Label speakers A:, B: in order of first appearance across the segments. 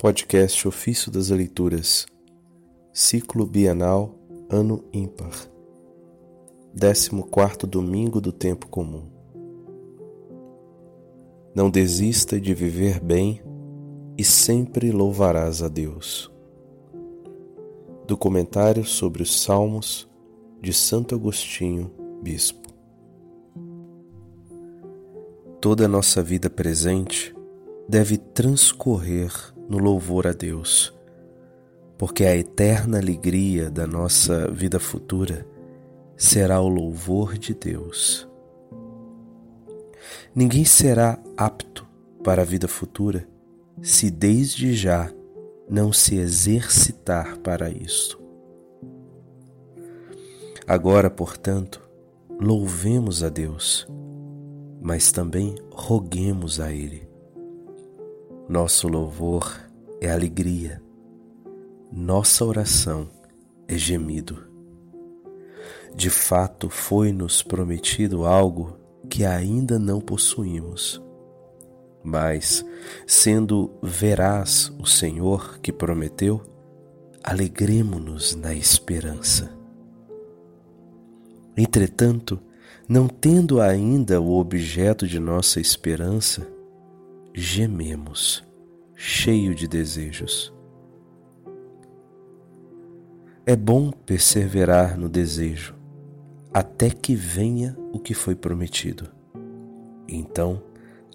A: Podcast Ofício das Leituras, Ciclo Bienal, Ano Ímpar, 14 Domingo do Tempo Comum. Não desista de viver bem e sempre louvarás a Deus. Do comentário sobre os Salmos de Santo Agostinho, Bispo. Toda a nossa vida presente deve transcorrer no louvor a Deus, porque a eterna alegria da nossa vida futura será o louvor de Deus. Ninguém será apto para a vida futura se desde já não se exercitar para isto. Agora, portanto, louvemos a Deus, mas também roguemos a Ele nosso louvor é alegria, nossa oração é gemido. De fato, foi-nos prometido algo que ainda não possuímos. Mas, sendo veraz o Senhor que prometeu, alegremo-nos na esperança. Entretanto, não tendo ainda o objeto de nossa esperança, gememos, cheio de desejos. É bom perseverar no desejo, até que venha o que foi prometido. Então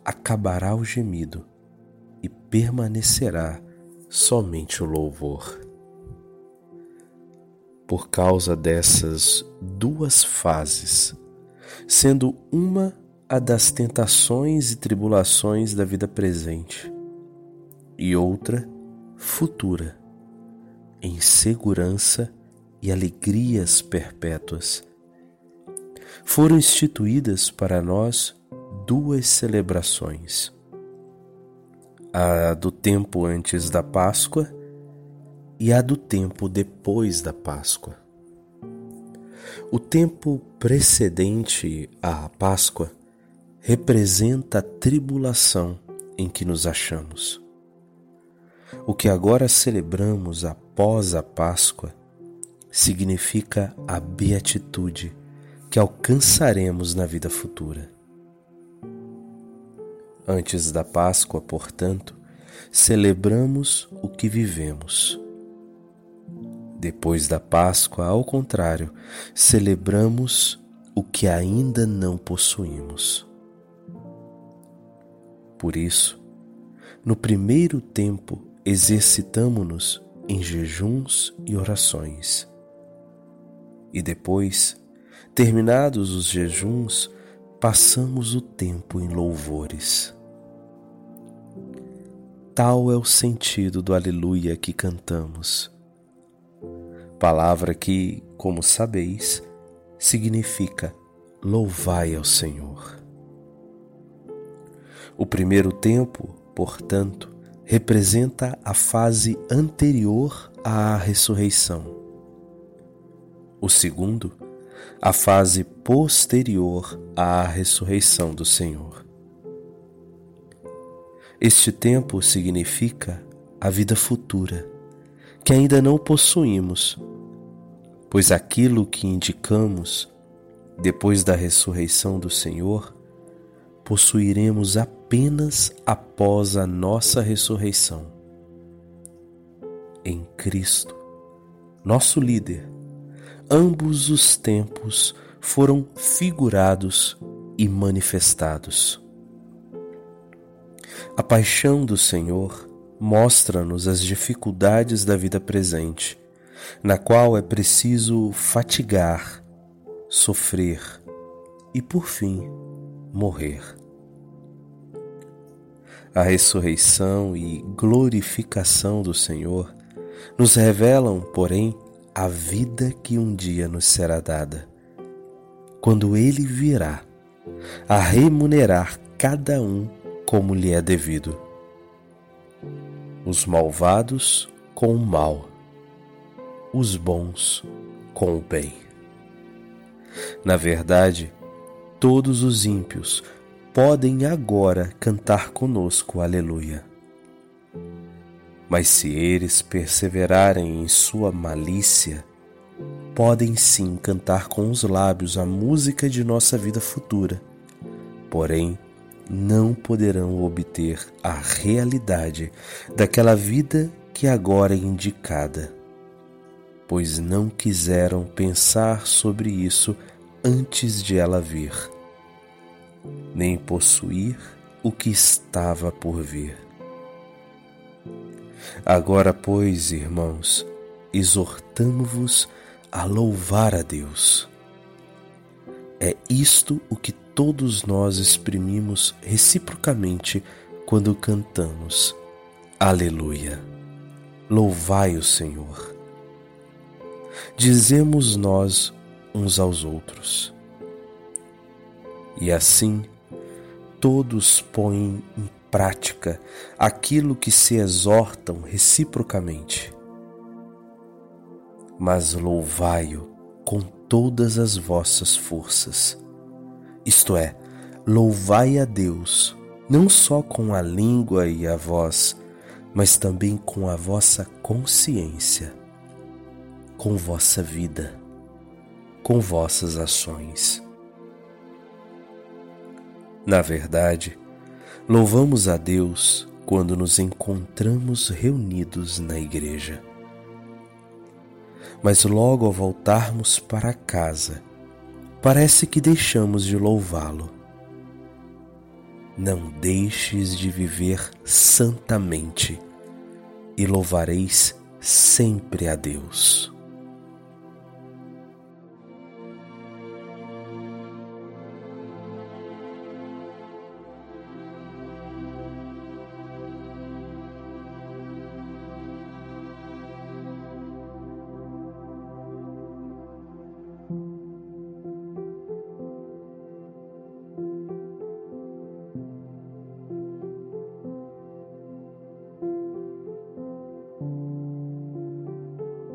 A: acabará o gemido e permanecerá somente o louvor. Por causa dessas duas fases, sendo uma a das tentações e tribulações da vida presente, e outra futura, em segurança e alegrias perpétuas. Foram instituídas para nós duas celebrações: a do tempo antes da Páscoa e a do tempo depois da Páscoa. O tempo precedente à Páscoa representa a tribulação em que nos achamos. O que agora celebramos após a Páscoa significa a beatitude que alcançaremos na vida futura. Antes da Páscoa, portanto, celebramos o que vivemos. Depois da Páscoa, ao contrário, celebramos o que ainda não possuímos. Por isso, no primeiro tempo, exercitamo-nos em jejuns e orações. E depois, terminados os jejuns, passamos o tempo em louvores. Tal é o sentido do Aleluia que cantamos. Palavra que, como sabeis, significa louvai ao Senhor. O primeiro tempo, portanto, representa a fase anterior à ressurreição. O segundo, a fase posterior à ressurreição do Senhor. Este tempo significa a vida futura, que ainda não possuímos, pois aquilo que indicamos depois da ressurreição do Senhor possuiremos apenas após a nossa ressurreição. Em Cristo, nosso líder, ambos os tempos foram figurados e manifestados. A paixão do Senhor mostra-nos as dificuldades da vida presente, na qual é preciso fatigar, sofrer e, por fim, morrer. A ressurreição e glorificação do Senhor nos revelam, porém, a vida que um dia nos será dada, quando Ele virá a remunerar cada um como lhe é devido. Os malvados com o mal, os bons com o bem. Na verdade, todos os ímpios podem agora cantar conosco Aleluia. Mas se eles perseverarem em sua malícia, podem sim cantar com os lábios a música de nossa vida futura, porém não poderão obter a realidade daquela vida que agora é indicada, pois não quiseram pensar sobre isso antes de ela vir, nem possuir o que estava por vir. Agora, pois, irmãos, exortamo-vos a louvar a Deus. É isto o que todos nós exprimimos reciprocamente quando cantamos Aleluia. Louvai o Senhor. Dizemos nós uns aos outros. E assim, todos põem em prática aquilo que se exortam reciprocamente. Mas louvai-o com todas as vossas forças. Isto é, louvai a Deus, não só com a língua e a voz, mas também com a vossa consciência, com vossa vida com vossas ações. Na verdade, louvamos a Deus quando nos encontramos reunidos na igreja. Mas logo ao voltarmos para casa, parece que deixamos de louvá-lo. Não deixes de viver santamente e louvareis sempre a Deus.